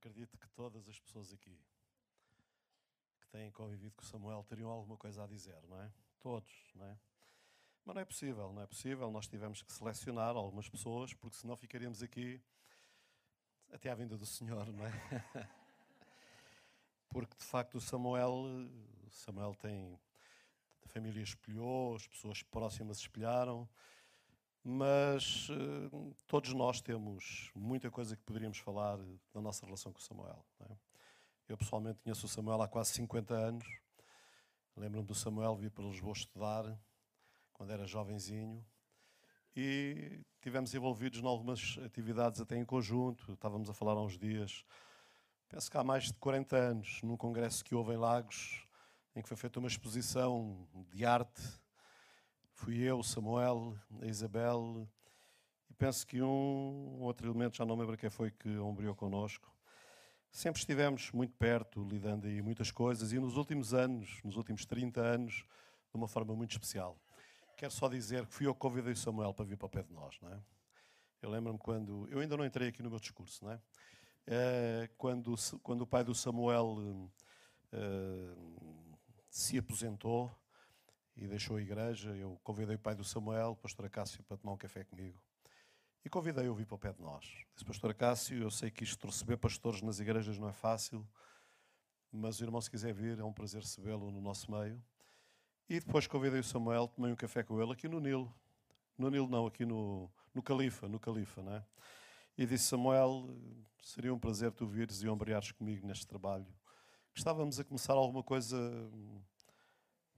acredito que todas as pessoas aqui que têm convivido com Samuel teriam alguma coisa a dizer, não é? Todos, não é? Mas não é possível, não é possível. Nós tivemos que selecionar algumas pessoas, porque senão ficaríamos aqui até à vinda do Senhor, não é? Porque de facto o Samuel, Samuel tem a família espelhou, as pessoas próximas espelharam, mas uh, todos nós temos muita coisa que poderíamos falar da nossa relação com o Samuel. É? Eu pessoalmente conheço o Samuel há quase 50 anos. Lembro-me do Samuel vir para Lisboa estudar quando era jovenzinho e tivemos envolvidos em algumas atividades até em conjunto. Estávamos a falar há uns dias, penso que há mais de 40 anos, num congresso que houve em Lagos, em que foi feita uma exposição de arte fui eu, Samuel, a Isabel, e penso que um outro elemento, já não me lembro quem foi que ombreou connosco. Sempre estivemos muito perto, lidando aí muitas coisas, e nos últimos anos, nos últimos 30 anos, de uma forma muito especial. Quero só dizer que fui eu que convidei Samuel para vir para o pé de nós, não é? Eu lembro-me quando. Eu ainda não entrei aqui no meu discurso, não é? é quando, quando o pai do Samuel é, se aposentou, e deixou a igreja, eu convidei o pai do Samuel, o pastor Acácio, para tomar um café comigo. E convidei-o a vir para o pé de nós. Disse, pastor Acácio, eu sei que isto receber pastores nas igrejas não é fácil, mas o irmão, se quiser vir, é um prazer recebê-lo no nosso meio. E depois convidei o Samuel, tomei um café com ele aqui no Nilo. No Nilo não, aqui no, no Califa, no Califa, não é? E disse, Samuel, seria um prazer tu vires e ombreares comigo neste trabalho. Estávamos a começar alguma coisa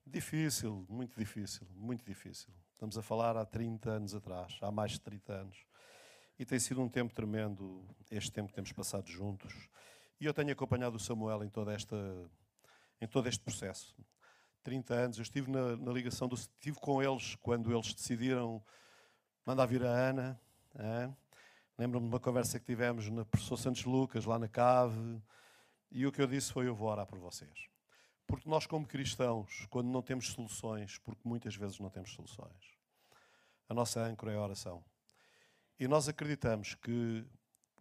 Difícil, muito difícil, muito difícil. Estamos a falar há 30 anos atrás, há mais de 30 anos. E tem sido um tempo tremendo, este tempo que temos passado juntos. E eu tenho acompanhado o Samuel em, toda esta, em todo este processo. 30 anos, eu estive na, na ligação, do, estive com eles quando eles decidiram mandar vir a Ana. É? Lembro-me de uma conversa que tivemos na Professor Santos Lucas, lá na cave, e o que eu disse foi: Eu vou orar por vocês. Porque nós, como cristãos, quando não temos soluções, porque muitas vezes não temos soluções, a nossa âncora é a oração. E nós acreditamos que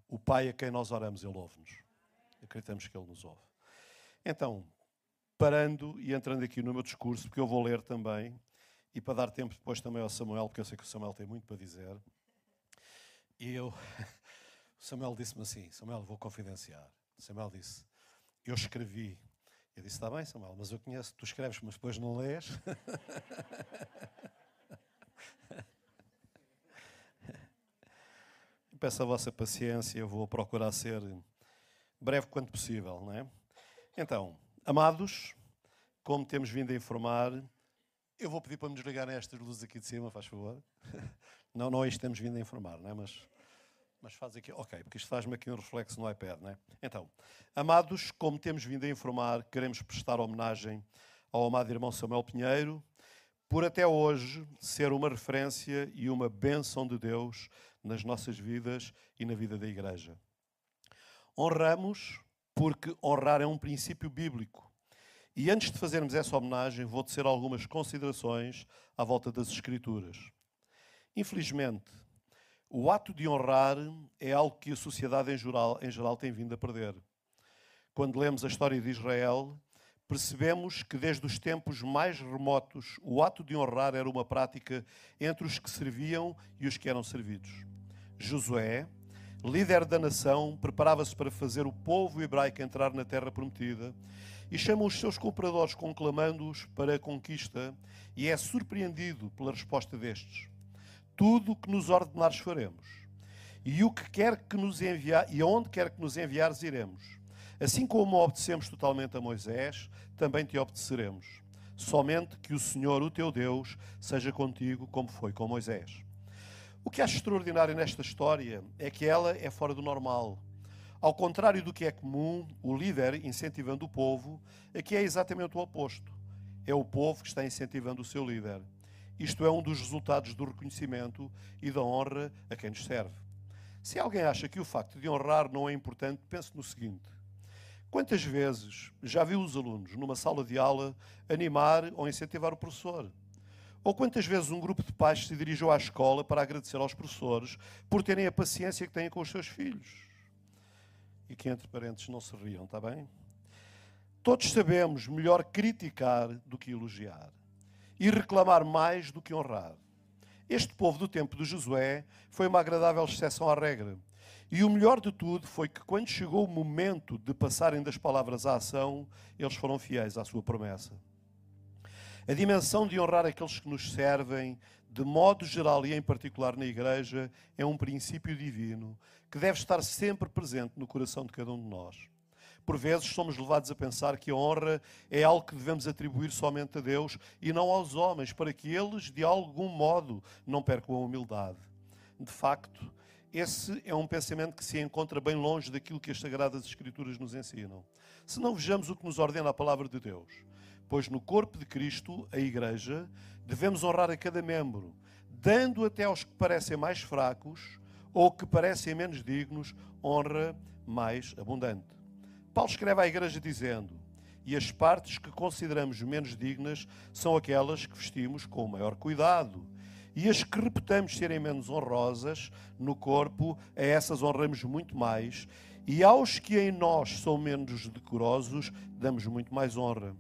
o Pai a quem nós oramos, Ele ouve-nos. Acreditamos que Ele nos ouve. Então, parando e entrando aqui no meu discurso, porque eu vou ler também, e para dar tempo depois também ao Samuel, porque eu sei que o Samuel tem muito para dizer. E eu, o Samuel disse-me assim: Samuel, vou confidenciar. Samuel disse: Eu escrevi eu disse: Está bem, Samuel, mas eu conheço, tu escreves, mas depois não lês. Peço a vossa paciência, vou procurar ser breve quanto possível, não é? Então, amados, como temos vindo a informar, eu vou pedir para me desligarem estas luzes aqui de cima, faz favor. Não, não isto temos vindo a informar, não é? Mas mas faz aqui, ok, porque isto faz-me aqui um reflexo no iPad, não é? Então, amados, como temos vindo a informar, queremos prestar homenagem ao amado irmão Samuel Pinheiro, por até hoje ser uma referência e uma bênção de Deus nas nossas vidas e na vida da Igreja. Honramos porque honrar é um princípio bíblico. E antes de fazermos essa homenagem, vou tecer algumas considerações à volta das Escrituras. Infelizmente, o ato de honrar é algo que a sociedade em geral, em geral tem vindo a perder. Quando lemos a história de Israel, percebemos que desde os tempos mais remotos o ato de honrar era uma prática entre os que serviam e os que eram servidos. Josué, líder da nação, preparava-se para fazer o povo hebraico entrar na terra prometida e chama os seus compradores conclamando-os para a conquista e é surpreendido pela resposta destes tudo o que nos ordenares faremos. E o que quer que nos enviar, e aonde quer que nos enviares, iremos. Assim como obedecemos totalmente a Moisés, também te obedeceremos. Somente que o Senhor, o teu Deus, seja contigo como foi com Moisés. O que acho extraordinário nesta história é que ela é fora do normal. Ao contrário do que é comum, o líder incentivando o povo, aqui é exatamente o oposto. É o povo que está incentivando o seu líder. Isto é um dos resultados do reconhecimento e da honra a quem nos serve. Se alguém acha que o facto de honrar não é importante, pense no seguinte: quantas vezes já viu os alunos numa sala de aula animar ou incentivar o professor? Ou quantas vezes um grupo de pais se dirigiu à escola para agradecer aos professores por terem a paciência que têm com os seus filhos? E aqui entre parênteses, não se riam, está bem? Todos sabemos melhor criticar do que elogiar e reclamar mais do que honrar. Este povo do tempo de Josué foi uma agradável exceção à regra. E o melhor de tudo foi que, quando chegou o momento de passarem das palavras à ação, eles foram fiéis à sua promessa. A dimensão de honrar aqueles que nos servem, de modo geral e em particular na Igreja, é um princípio divino que deve estar sempre presente no coração de cada um de nós. Por vezes somos levados a pensar que a honra é algo que devemos atribuir somente a Deus e não aos homens, para que eles, de algum modo, não percam a humildade. De facto, esse é um pensamento que se encontra bem longe daquilo que as Sagradas Escrituras nos ensinam. Se não vejamos o que nos ordena a palavra de Deus, Pois no corpo de Cristo, a Igreja, devemos honrar a cada membro, dando até aos que parecem mais fracos ou que parecem menos dignos honra mais abundante. Paulo escreve à Igreja dizendo: E as partes que consideramos menos dignas são aquelas que vestimos com maior cuidado. E as que reputamos serem menos honrosas no corpo, a essas honramos muito mais. E aos que em nós são menos decorosos, damos muito mais honra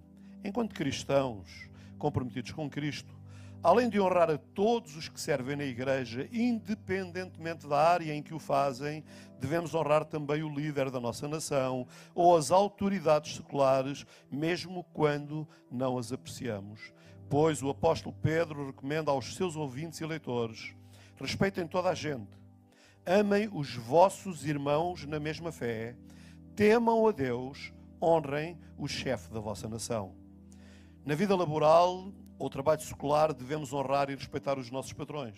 enquanto cristãos comprometidos com Cristo, além de honrar a todos os que servem na igreja, independentemente da área em que o fazem, devemos honrar também o líder da nossa nação ou as autoridades seculares, mesmo quando não as apreciamos. Pois o apóstolo Pedro recomenda aos seus ouvintes e leitores: respeitem toda a gente, amem os vossos irmãos na mesma fé, temam a Deus, honrem o chefe da vossa nação. Na vida laboral ou trabalho secular, devemos honrar e respeitar os nossos patrões.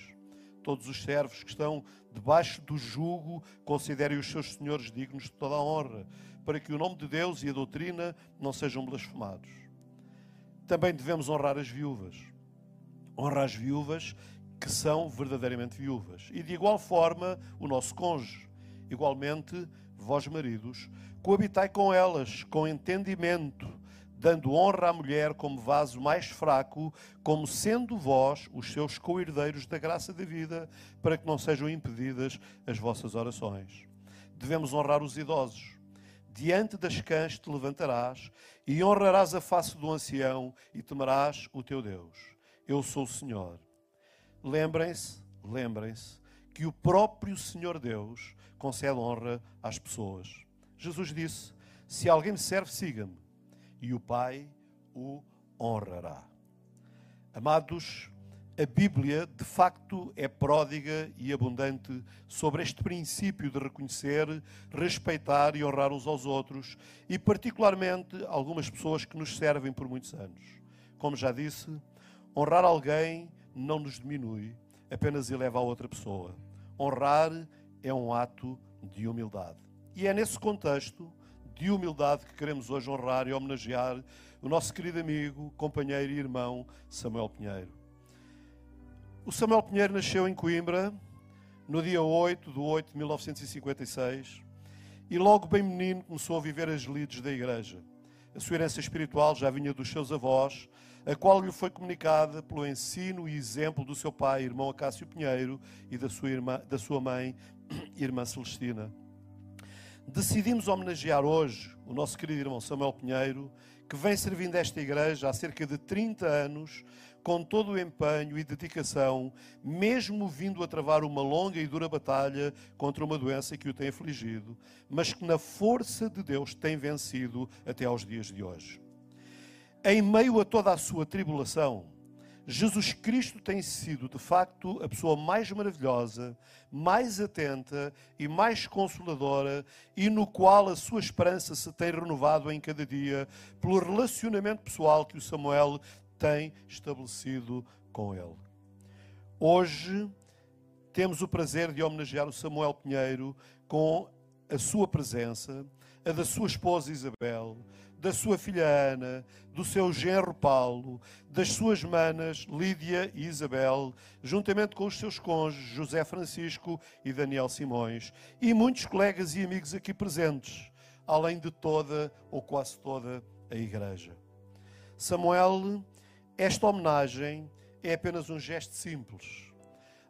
Todos os servos que estão debaixo do jugo considerem os seus senhores dignos de toda a honra, para que o nome de Deus e a doutrina não sejam blasfemados. Também devemos honrar as viúvas. Honrar as viúvas que são verdadeiramente viúvas. E de igual forma, o nosso cônjuge. Igualmente, vós maridos, coabitai com elas com entendimento dando honra à mulher como vaso mais fraco, como sendo vós os seus co-herdeiros da graça da vida, para que não sejam impedidas as vossas orações. Devemos honrar os idosos. Diante das cães te levantarás e honrarás a face do ancião e temerás o teu Deus. Eu sou o Senhor. Lembrem-se, lembrem-se que o próprio Senhor Deus concede honra às pessoas. Jesus disse: Se alguém me serve, siga-me e o Pai o honrará. Amados, a Bíblia de facto é pródiga e abundante sobre este princípio de reconhecer, respeitar e honrar uns aos outros e, particularmente, algumas pessoas que nos servem por muitos anos. Como já disse, honrar alguém não nos diminui, apenas eleva a outra pessoa. Honrar é um ato de humildade. E é nesse contexto de humildade que queremos hoje honrar e homenagear o nosso querido amigo, companheiro e irmão Samuel Pinheiro. O Samuel Pinheiro nasceu em Coimbra no dia 8 de 8 de 1956 e logo bem menino começou a viver as lides da igreja. A sua herança espiritual já vinha dos seus avós, a qual lhe foi comunicada pelo ensino e exemplo do seu pai, irmão Acácio Pinheiro, e da sua, irmã, da sua mãe, irmã Celestina decidimos homenagear hoje o nosso querido irmão Samuel Pinheiro, que vem servindo esta igreja há cerca de 30 anos, com todo o empenho e dedicação, mesmo vindo a travar uma longa e dura batalha contra uma doença que o tem afligido, mas que na força de Deus tem vencido até aos dias de hoje. Em meio a toda a sua tribulação, Jesus Cristo tem sido, de facto, a pessoa mais maravilhosa, mais atenta e mais consoladora e no qual a sua esperança se tem renovado em cada dia pelo relacionamento pessoal que o Samuel tem estabelecido com ele. Hoje temos o prazer de homenagear o Samuel Pinheiro com a sua presença, a da sua esposa Isabel, da sua filha Ana, do seu genro Paulo, das suas manas Lídia e Isabel, juntamente com os seus cônjuges José Francisco e Daniel Simões, e muitos colegas e amigos aqui presentes, além de toda ou quase toda a igreja. Samuel, esta homenagem é apenas um gesto simples,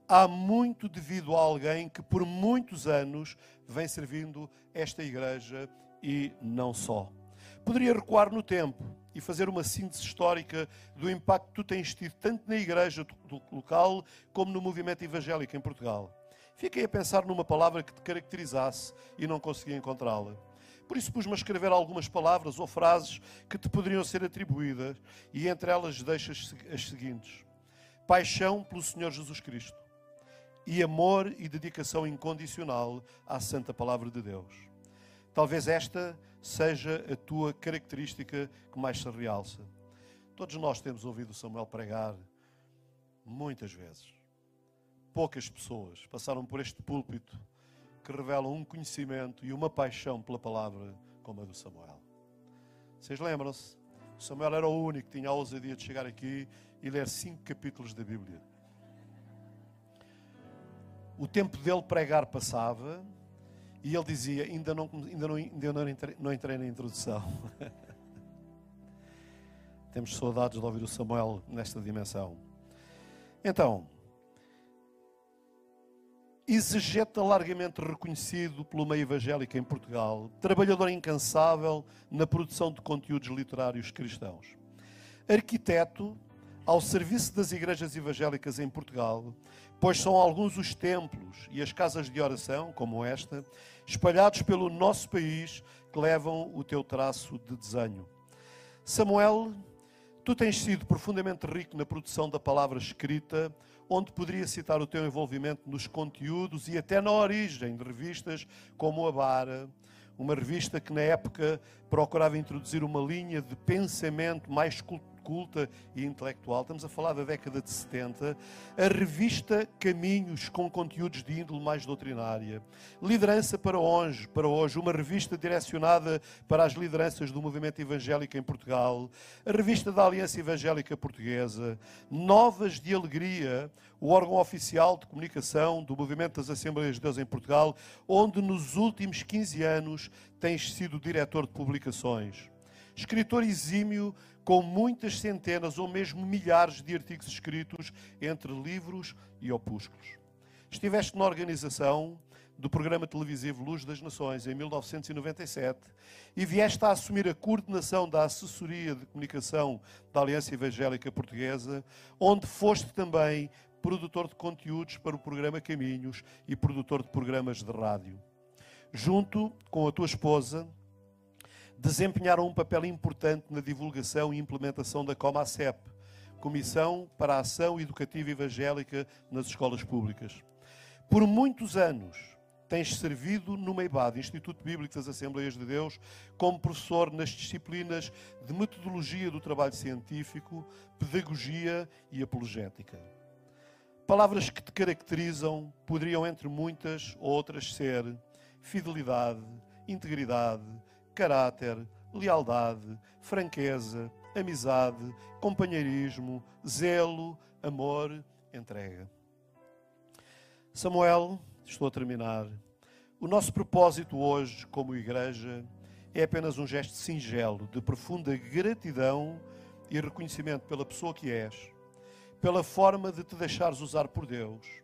há muito devido a alguém que por muitos anos vem servindo esta igreja e não só. Poderia recuar no tempo e fazer uma síntese histórica do impacto que tu tens tido tanto na igreja local como no movimento evangélico em Portugal. Fiquei a pensar numa palavra que te caracterizasse e não consegui encontrá-la. Por isso pus-me a escrever algumas palavras ou frases que te poderiam ser atribuídas e entre elas deixo as seguintes: Paixão pelo Senhor Jesus Cristo e amor e dedicação incondicional à santa palavra de Deus. Talvez esta seja a tua característica que mais se realça. Todos nós temos ouvido Samuel pregar muitas vezes. Poucas pessoas passaram por este púlpito que revelam um conhecimento e uma paixão pela palavra como a do Samuel. Vocês lembram-se? Samuel era o único que tinha a ousadia de chegar aqui e ler cinco capítulos da Bíblia. O tempo dele pregar passava e ele dizia: Ainda não, ainda não, ainda não, entrei, não entrei na introdução. Temos saudades de ouvir o Samuel nesta dimensão. Então, exegeta largamente reconhecido pelo meio evangélico em Portugal, trabalhador incansável na produção de conteúdos literários cristãos. Arquiteto ao serviço das igrejas evangélicas em Portugal, pois são alguns os templos e as casas de oração, como esta, espalhados pelo nosso país, que levam o teu traço de desenho. Samuel, tu tens sido profundamente rico na produção da palavra escrita, onde poderia citar o teu envolvimento nos conteúdos e até na origem de revistas como a Bara, uma revista que na época procurava introduzir uma linha de pensamento mais cultural culta e intelectual, estamos a falar da década de 70, a revista Caminhos com conteúdos de índole mais doutrinária, Liderança para hoje, para hoje, uma revista direcionada para as lideranças do movimento evangélico em Portugal, a revista da Aliança Evangélica Portuguesa, Novas de Alegria, o órgão oficial de comunicação do movimento das Assembleias de Deus em Portugal, onde nos últimos 15 anos tens sido diretor de publicações. Escritor exímio com muitas centenas ou mesmo milhares de artigos escritos entre livros e opúsculos. Estiveste na organização do programa televisivo Luz das Nações em 1997 e vieste a assumir a coordenação da assessoria de comunicação da Aliança Evangélica Portuguesa, onde foste também produtor de conteúdos para o programa Caminhos e produtor de programas de rádio. Junto com a tua esposa, desempenharam um papel importante na divulgação e implementação da COMACEP, Comissão para a Ação Educativa Evangélica nas Escolas Públicas. Por muitos anos tens servido no MEIBAD, Instituto Bíblico das Assembleias de Deus, como professor nas disciplinas de metodologia do trabalho científico, pedagogia e apologética. Palavras que te caracterizam poderiam, entre muitas outras, ser fidelidade, integridade, caráter, lealdade, franqueza, amizade, companheirismo, zelo, amor, entrega. Samuel, estou a terminar. O nosso propósito hoje, como igreja, é apenas um gesto singelo de profunda gratidão e reconhecimento pela pessoa que és, pela forma de te deixares usar por Deus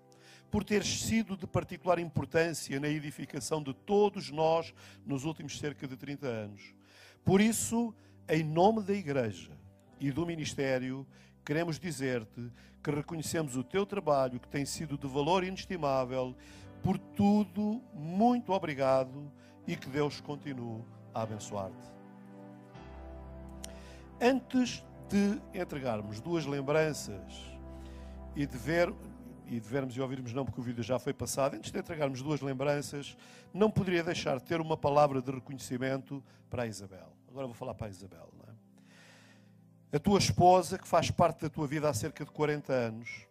por teres sido de particular importância na edificação de todos nós nos últimos cerca de 30 anos. Por isso, em nome da Igreja e do Ministério, queremos dizer-te que reconhecemos o teu trabalho, que tem sido de valor inestimável. Por tudo, muito obrigado e que Deus continue a abençoar-te. Antes de entregarmos duas lembranças e de ver e de vermos e ouvirmos não, porque o vídeo já foi passado, antes de entregarmos duas lembranças, não poderia deixar de ter uma palavra de reconhecimento para a Isabel. Agora vou falar para a Isabel. É? A tua esposa, que faz parte da tua vida há cerca de 40 anos,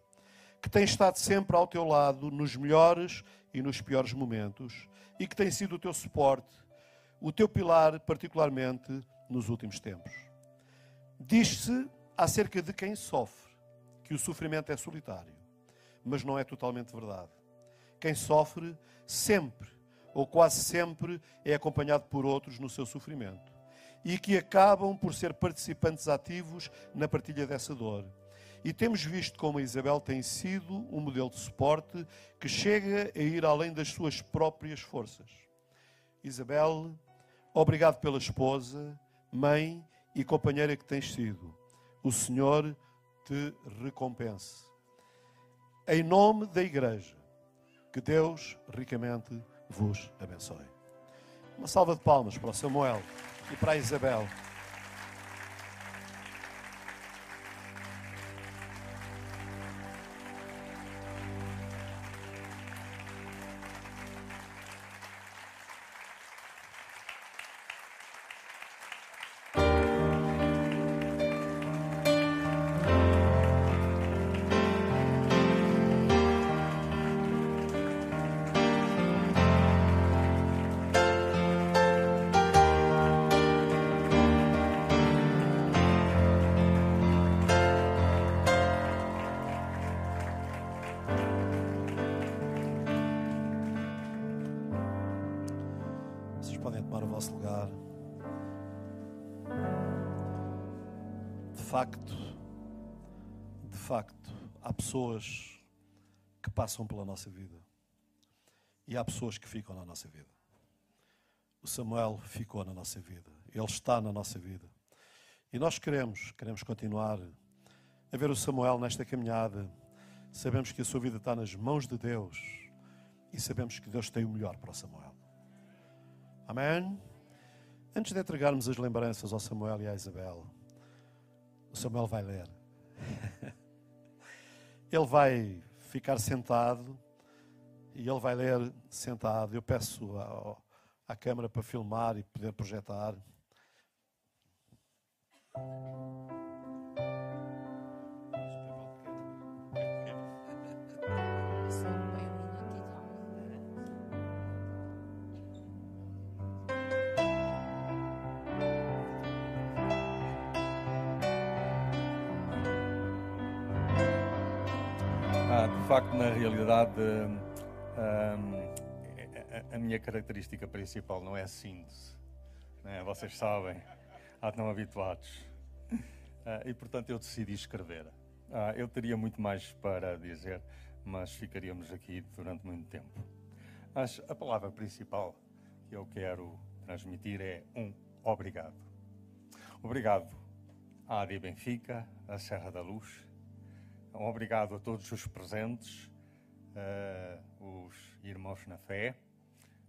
que tem estado sempre ao teu lado nos melhores e nos piores momentos e que tem sido o teu suporte, o teu pilar, particularmente nos últimos tempos. Diz-se acerca de quem sofre que o sofrimento é solitário mas não é totalmente verdade. Quem sofre sempre, ou quase sempre, é acompanhado por outros no seu sofrimento e que acabam por ser participantes ativos na partilha dessa dor. E temos visto como a Isabel tem sido um modelo de suporte que chega a ir além das suas próprias forças. Isabel, obrigado pela esposa, mãe e companheira que tens sido. O Senhor te recompense. Em nome da Igreja, que Deus ricamente vos abençoe. Uma salva de palmas para o Samuel e para a Isabel. Pessoas que passam pela nossa vida. E há pessoas que ficam na nossa vida. O Samuel ficou na nossa vida. Ele está na nossa vida. E nós queremos, queremos continuar a ver o Samuel nesta caminhada. Sabemos que a sua vida está nas mãos de Deus. E sabemos que Deus tem o melhor para o Samuel. Amém? Antes de entregarmos as lembranças ao Samuel e à Isabel, o Samuel vai ler. Ele vai ficar sentado e ele vai ler sentado. Eu peço à, à câmara para filmar e poder projetar. Facto, na realidade, um, a, a, minha característica principal não é a síntese. Né? Vocês sabem, há tão habituados. Uh, e, portanto, eu decidi escrever. Uh, eu teria muito mais para dizer, mas ficaríamos aqui durante muito tempo. Mas a palavra principal que eu quero transmitir é um obrigado. Obrigado à AD Benfica, à Serra da Luz, obrigado a todos os presentes, uh, os irmãos na fé,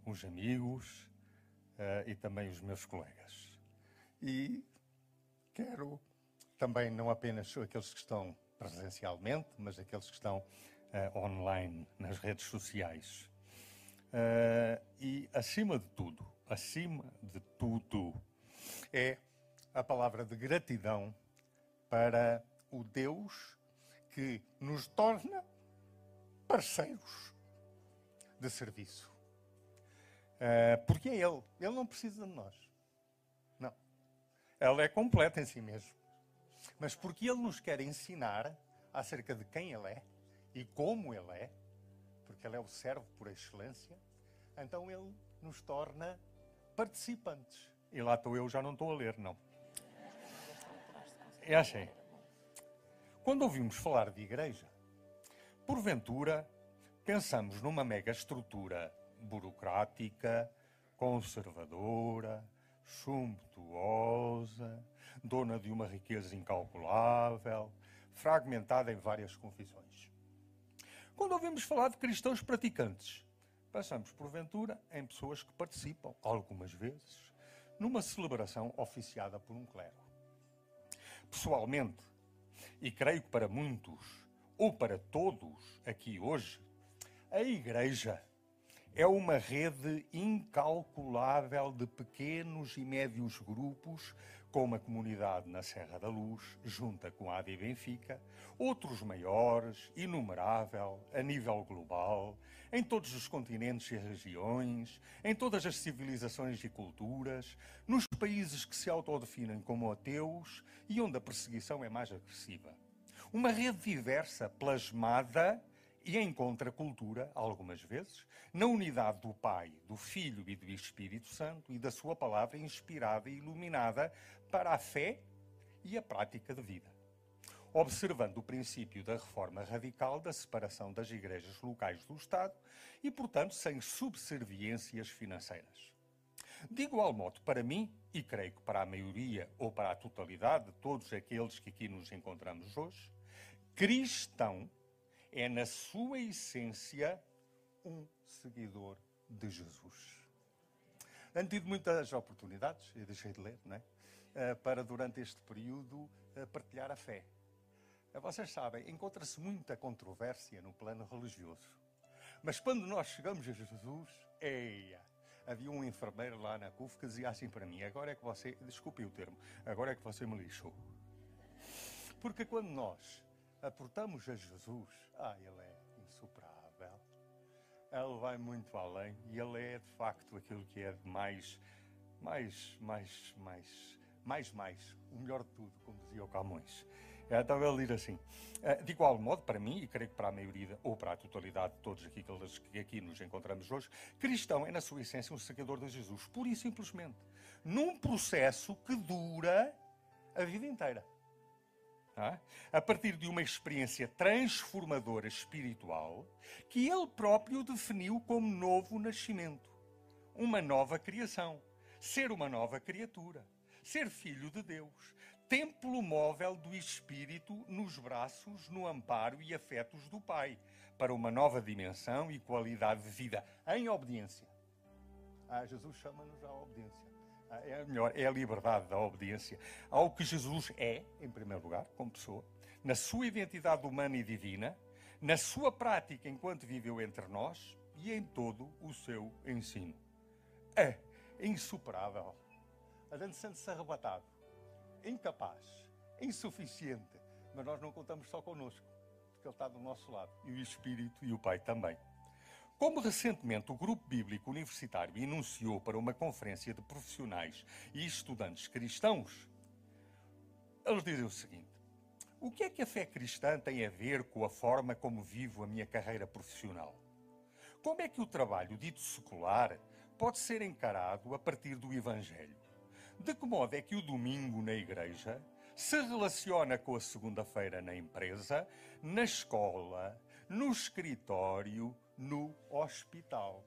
os amigos uh, e também os meus colegas. E quero também, não apenas aqueles que estão presencialmente, mas aqueles que estão uh, online, nas redes sociais. e, acima de tudo, acima de tudo, é a palavra de gratidão para o Deus que nos torna parceiros de serviço. Uh, porque é Ele. Ele não precisa de nós. Não. Ele é completo em si mesmo. Mas porque Ele nos quer ensinar acerca de quem Ele é e como Ele é, porque Ele é o servo por excelência, então Ele nos torna participantes. E lá estou eu, já não estou a ler, não. É assim. Quando ouvimos falar de igreja, porventura pensamos numa mega estrutura burocrática, conservadora, sumptuosa, dona de uma riqueza incalculável, fragmentada em várias confissões. Quando ouvimos falar de cristãos praticantes, pensamos, porventura, em pessoas que participam, algumas vezes, numa celebração oficiada por um clero. Pessoalmente, e creio que para muitos, ou para todos aqui hoje, a Igreja é uma rede incalculável de pequenos e médios grupos, com uma comunidade na Serra da Luz, junta com a AD Benfica, outros maiores, inumerável, a nível global, em todos os continentes e regiões, em todas as civilizações e culturas, nos países que se autodefinem como ateus e onde a perseguição é mais agressiva. Uma rede diversa, plasmada e em contracultura, algumas vezes, na unidade do Pai, do Filho e do Espírito Santo e da Sua palavra inspirada e iluminada para a fé e a prática de vida. observando o princípio da reforma radical da separação das igrejas locais do Estado e, portanto, sem subserviências financeiras. De igual modo, para mim, e creio que para a maioria ou para a totalidade de todos aqueles que aqui nos encontramos hoje, cristão é, na sua essência, um seguidor de Jesus. Ando tido muitas oportunidades, eu deixei de ler, não é? Eh, para durante este período eh, partilhar a fé. Eh, vocês sabem, encontra-se muita controvérsia no plano religioso. Mas quando nós chegamos a Jesus, eia, havia um enfermeiro lá na CUF que dizia assim para mim: agora é que você, desculpe o termo, agora é que você me lixou. Porque quando nós aportamos a Jesus, ah, ele é insuperável. Ele vai muito além e ele é de facto aquilo que é de mais, mais, mais, mais mais, mais, o melhor de tudo, como dizia o Camões. Então ele diz assim, é, de igual modo, para mim, e creio que para a maioria, ou para a totalidade de todos aqui que aqui nos encontramos hoje, cristão é, na sua essência, um seguidor de Jesus, pura e simplesmente. Num processo que dura a vida inteira. A partir de uma experiência transformadora espiritual que ele próprio definiu como novo nascimento, uma nova criação, ser uma nova criatura. Ser filho de Deus, templo móvel do Espírito nos braços, no amparo e afetos do Pai, para uma nova dimensão e qualidade de vida em obediência. Ah, Jesus chama-nos à obediência. Ah, é melhor, é a liberdade da obediência ao que Jesus é, em primeiro lugar, como pessoa, na sua identidade humana e divina, na sua prática enquanto viveu entre nós e em todo o seu ensino. É insuperável Adão sente-se arrebatado, incapaz, insuficiente. Mas nós não contamos só connosco, porque Ele está do nosso lado. E o Espírito e o Pai também. Como recentemente o Grupo Bíblico Universitário enunciou para uma conferência de profissionais e estudantes cristãos, eles dizem o seguinte: O que é que a fé cristã tem a ver com a forma como vivo a minha carreira profissional? Como é que o trabalho dito secular pode ser encarado a partir do Evangelho? De que modo é que o domingo na igreja se relaciona com a segunda-feira na empresa, na escola, no escritório, no hospital?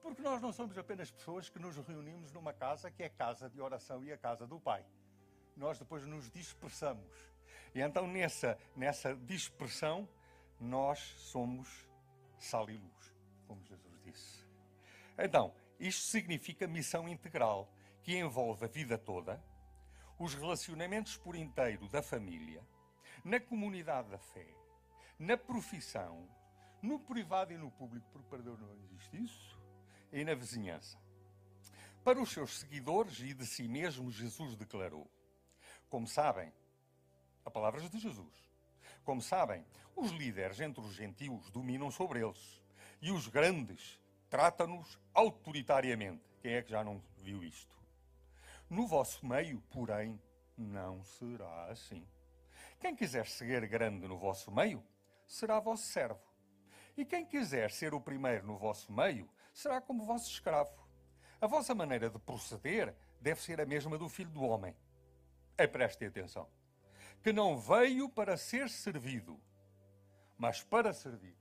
Porque nós não somos apenas pessoas que nos reunimos numa casa que é casa de oração e a casa do Pai. Nós depois nos dispersamos. E então nessa, nessa dispersão nós somos sal e luz, como Jesus disse. Então, isto significa missão integral que envolve a vida toda, os relacionamentos por inteiro da família, na comunidade da fé, na profissão, no privado e no público, porque para Deus não existe isso, e na vizinhança. Para os seus seguidores e de si mesmo, Jesus declarou: Como sabem, a palavras de Jesus. Como sabem, os líderes entre os gentios dominam sobre eles e os grandes tratam-nos autoritariamente. Quem é que já não viu isto? No vosso meio, porém, não será assim. Quem quiser ser grande no vosso meio, será vosso servo. E quem quiser ser o primeiro no vosso meio, será como vosso escravo. A vossa maneira de proceder deve ser a mesma do filho do homem. É prestem atenção. Que não veio para ser servido, mas para servir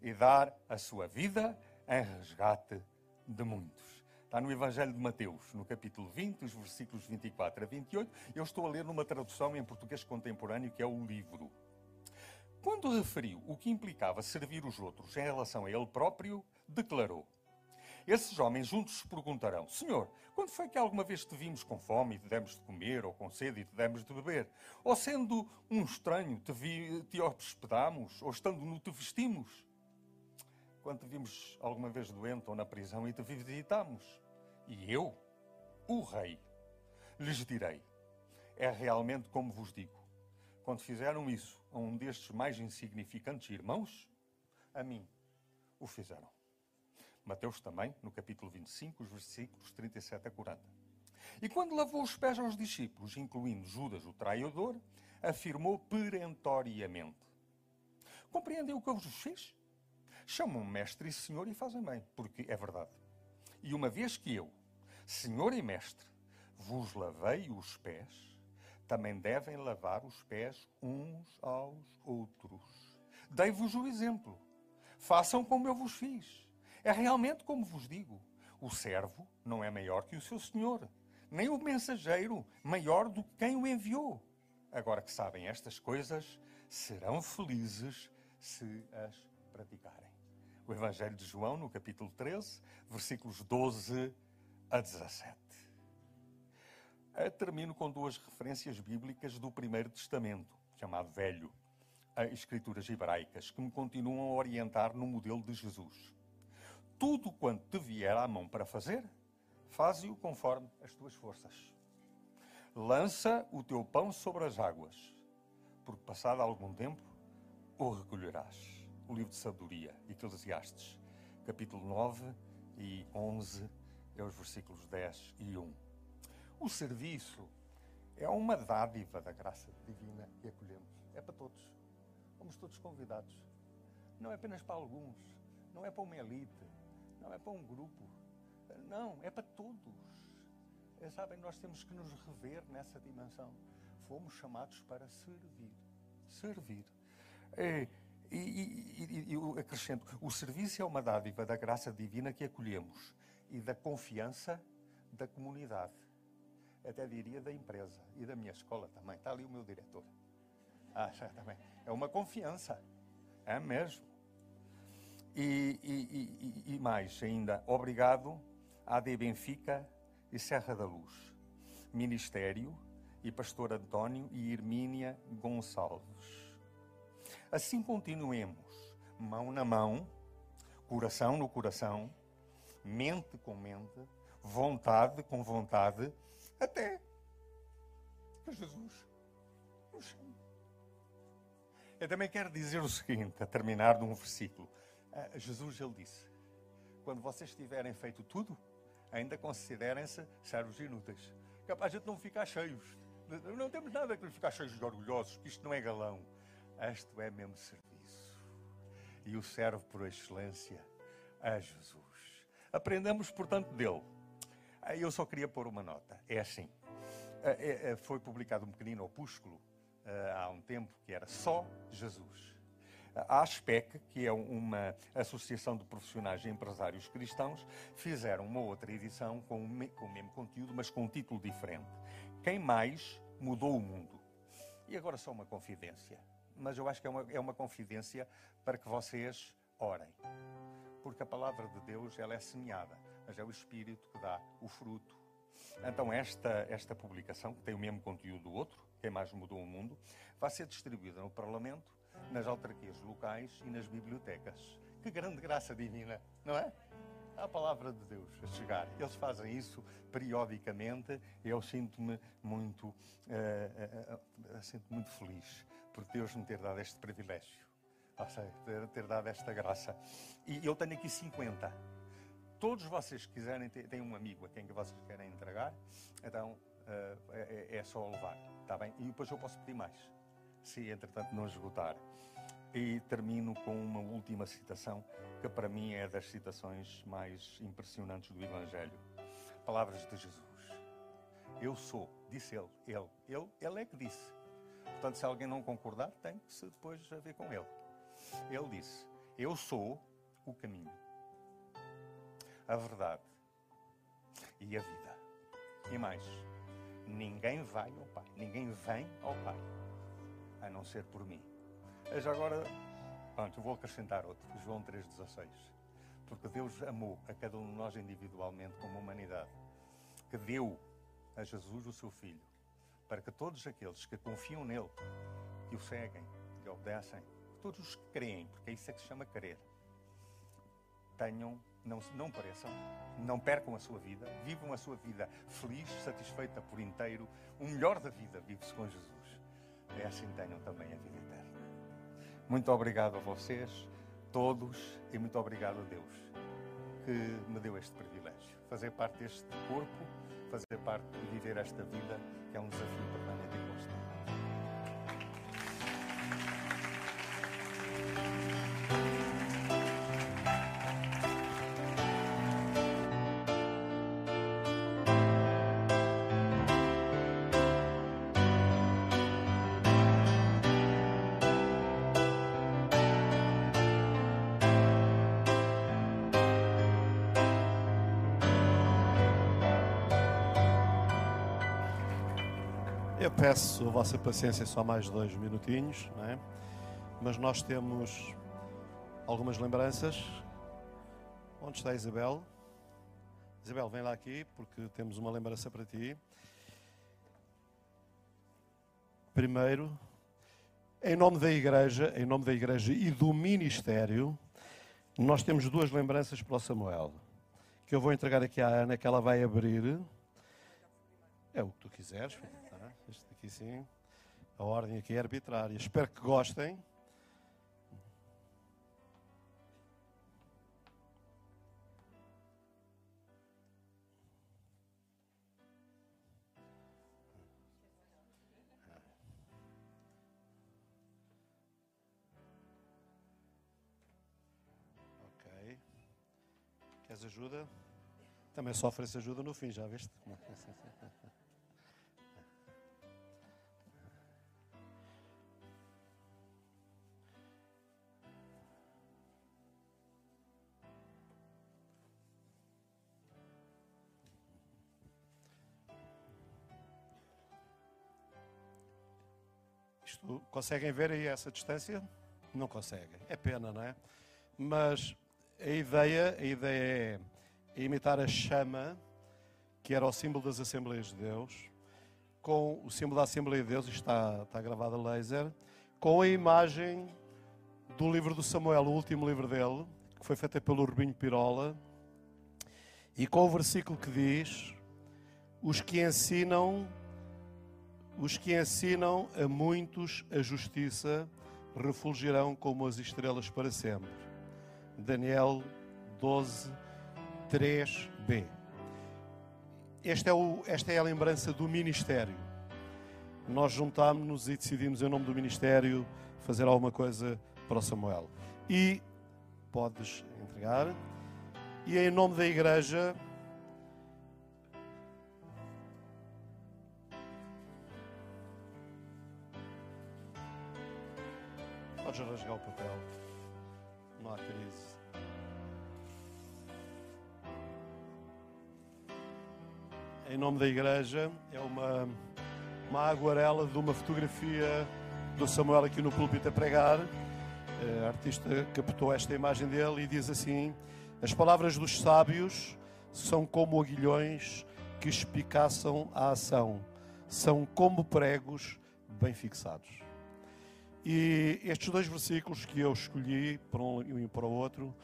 e dar a sua vida em resgate de muitos. Está no Evangelho de Mateus, no capítulo 20, os versículos 24 a 28. Eu estou a ler numa tradução em português contemporâneo, que é o livro. Quando referiu o que implicava servir os outros em relação a ele próprio, declarou: Esses homens juntos se perguntarão: Senhor, quando foi que alguma vez te vimos com fome e te demos de comer, ou com sede e te demos de beber? Ou sendo um estranho te, vi, te hospedamos, ou estando nu te vestimos? Quando te vimos alguma vez doente ou na prisão e te visitamos? E eu, o rei, lhes direi: é realmente como vos digo. Quando fizeram isso a um destes mais insignificantes irmãos, a mim o fizeram. Mateus também, no capítulo 25, os versículos 37 a 40. E quando lavou os pés aos discípulos, incluindo Judas, o traidor, afirmou perentoriamente: Compreendem o que eu vos fiz? Chamam-me mestre e senhor e fazem bem, porque é verdade. E uma vez que eu, senhor e mestre, vos lavei os pés, também devem lavar os pés uns aos outros. Dei-vos o exemplo. Façam como eu vos fiz. É realmente como vos digo: o servo não é maior que o seu senhor, nem o mensageiro maior do que quem o enviou. Agora que sabem estas coisas, serão felizes se as praticarem. O Evangelho de João, no capítulo 13, versículos 12 a 17. Eu termino com duas referências bíblicas do Primeiro Testamento, chamado Velho, a escrituras hebraicas, que me continuam a orientar no modelo de Jesus. Tudo quanto te vier à mão para fazer, faze-o conforme as tuas forças. Lança o teu pão sobre as águas, porque passado algum tempo o recolherás. O livro de sabedoria, Eclesiastes, capítulo 9 e 11, é os versículos 10 e 1. O serviço é uma dádiva da graça divina que acolhemos. É para todos. Fomos todos convidados. Não é apenas para alguns. Não é para uma elite. Não é para um grupo. Não, é para todos. É, sabem, nós temos que nos rever nessa dimensão. Fomos chamados para servir. Servir. É, e, e, e, eu acrescento: o serviço é uma dádiva da graça divina que acolhemos e da confiança da comunidade até diria da empresa e da minha escola também. Está ali o meu diretor. Ah, já também. É uma confiança. É mesmo. E, e, e, e mais ainda, obrigado à de Benfica e Serra da Luz, Ministério e Pastor António e Hermínia Gonçalves. Assim continuemos, mão na mão, coração no coração, mente com mente, vontade com vontade, até que Jesus nos chame. Eu também quero dizer o seguinte, a terminar num versículo. Uh, Jesus, ele disse: quando vocês tiverem feito tudo, ainda considerem-se servos inúteis. Capaz de não ficar cheios. Não temos nada que ficar cheios de orgulhosos, que isto não é galão. Isto é mesmo serviço. E o servo por excelência é Jesus. Aprendamos, portanto, dele eu só queria pôr uma nota. É assim. É, é, foi publicado um pequenino opúsculo há um tempo que era só Jesus. A ASPEC, que é uma associação de profissionais e empresários cristãos, fizeram uma outra edição com o, mesmo conteúdo, mas com um título diferente. Quem mais mudou o mundo? E agora só uma confidência. Mas eu acho que é uma, é uma confidência para que vocês orem. Porque a palavra de Deus ela é semeada mas é o Espírito que dá o fruto. Então, esta, esta publicação, que tem o mesmo conteúdo do outro, Quem Mais Mudou o Mundo, vai ser distribuída no Parlamento, nas autarquias locais e nas bibliotecas. Que grande graça divina, não é? A palavra de Deus a chegar. Eles fazem isso periodicamente eu sinto-me muito, uh, uh, uh, sinto muito feliz por Deus me ter dado este privilégio. Ou seja, ter, ter dado esta graça. E eu tenho aqui 50 todos vocês que quiserem, têm um amigo a quem vocês querem entregar, então uh, é, é, só levar, está bem? E depois eu posso pedir mais, se entretanto não esgotar. E termino com uma última citação, que para mim é das citações mais impressionantes do Evangelho. Palavras de Jesus. Eu sou, disse ele, ele, ele, ele é que disse. Portanto, se alguém não concordar, tem que se depois ver com ele. Ele disse: Eu sou o caminho a verdade e a vida. E mais, ninguém vai ao Pai, ninguém vem ao Pai, a não ser por mim. Já agora, pronto, vou acrescentar outro, João 3,16. Porque Deus amou a cada um de nós individualmente como humanidade, que deu a Jesus o seu Filho, para que todos aqueles que confiam nele, que o seguem, que obedecem, todos os que creem, porque é isso é que se chama crer, tenham não, não pareçam, não percam a sua vida, vivam a sua vida feliz, satisfeita por inteiro. O melhor da vida vive-se com Jesus. É assim tenham também a vida eterna. Muito obrigado a vocês, todos, e muito obrigado a Deus que me deu este privilégio. Fazer parte deste corpo, fazer parte de viver esta vida, que é um desafio permanente e constante. Eu peço a vossa paciência só mais dois minutinhos, é? mas nós temos algumas lembranças. Onde está a Isabel? Isabel, vem lá aqui porque temos uma lembrança para ti. Primeiro, em nome da igreja, em nome da igreja e do ministério, nós temos duas lembranças para o Samuel, que eu vou entregar aqui à Ana, que ela vai abrir. É o que tu quiseres, tá? este aqui sim. A ordem aqui é arbitrária. Espero que gostem. Queres ajuda? Também só oferece ajuda no fim, já viste? conseguem ver aí essa distância? Não conseguem. É pena, não é? Mas a ideia, a ideia é imitar a chama, que era o símbolo das Assembleias de Deus, com o símbolo da Assembleia de Deus, está, está gravado a laser, com a imagem do livro do Samuel, o último livro dele, que foi feito pelo Rubinho Pirola, e com o versículo que diz: Os que ensinam, os que ensinam a muitos a justiça refulgirão como as estrelas para sempre. Daniel 12, 3b. Este é o, esta é a lembrança do ministério. Nós juntámos-nos e decidimos, em nome do ministério, fazer alguma coisa para o Samuel. E podes entregar. E em nome da igreja, podes rasgar o papel. Não há crise. Em nome da igreja, é uma, uma aguarela de uma fotografia do Samuel aqui no púlpito a pregar. A artista captou esta imagem dele e diz assim: As palavras dos sábios são como aguilhões que espicaçam a ação, são como pregos bem fixados. E estes dois versículos que eu escolhi, para um e para o outro,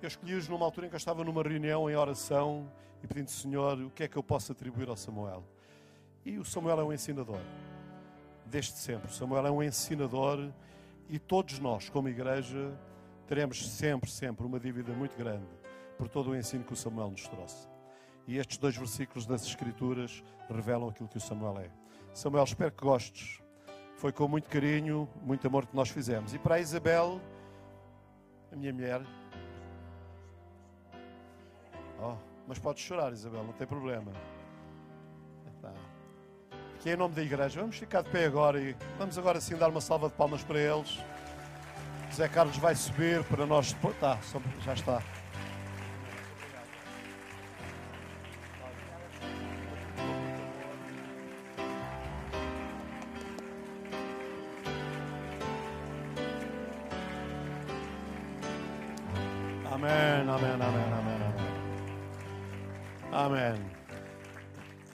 eu escolhi-os numa altura em que eu estava numa reunião em oração e pedindo, Senhor, o que é que eu posso atribuir ao Samuel? E o Samuel é um ensinador, desde sempre. O Samuel é um ensinador e todos nós, como igreja, teremos sempre, sempre uma dívida muito grande por todo o ensino que o Samuel nos trouxe. E estes dois versículos das Escrituras revelam aquilo que o Samuel é. Samuel, espero que gostes foi com muito carinho, muito amor que nós fizemos. E para a Isabel, a minha mulher. Oh, mas pode chorar, Isabel, não tem problema. Tá. Aqui em nome da igreja, vamos ficar de pé agora e vamos agora sim dar uma salva de palmas para eles. Zé Carlos vai subir para nós. Tá, já está.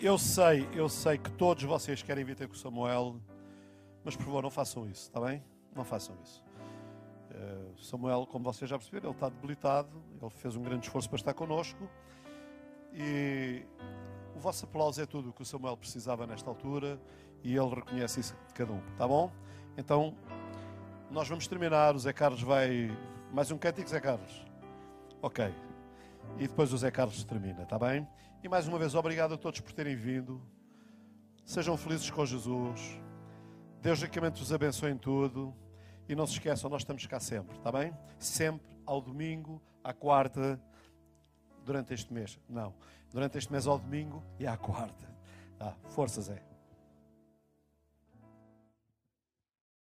Eu sei, eu sei que todos vocês querem vir ter com o Samuel, mas por favor não façam isso, está bem? Não façam isso. Uh, Samuel, como vocês já perceberam, ele está debilitado, ele fez um grande esforço para estar connosco e o vosso aplauso é tudo o que o Samuel precisava nesta altura e ele reconhece isso de cada um, está bom? Então, nós vamos terminar, o Zé Carlos vai... Mais um cântico, Zé Carlos? Ok. E depois o Zé Carlos termina, está bem? E mais uma vez, obrigado a todos por terem vindo. Sejam felizes com Jesus. Deus ricamente vos abençoe em tudo. E não se esqueçam, nós estamos cá sempre, está bem? Sempre ao domingo, à quarta, durante este mês. Não, durante este mês ao domingo e à quarta. Tá, forças é.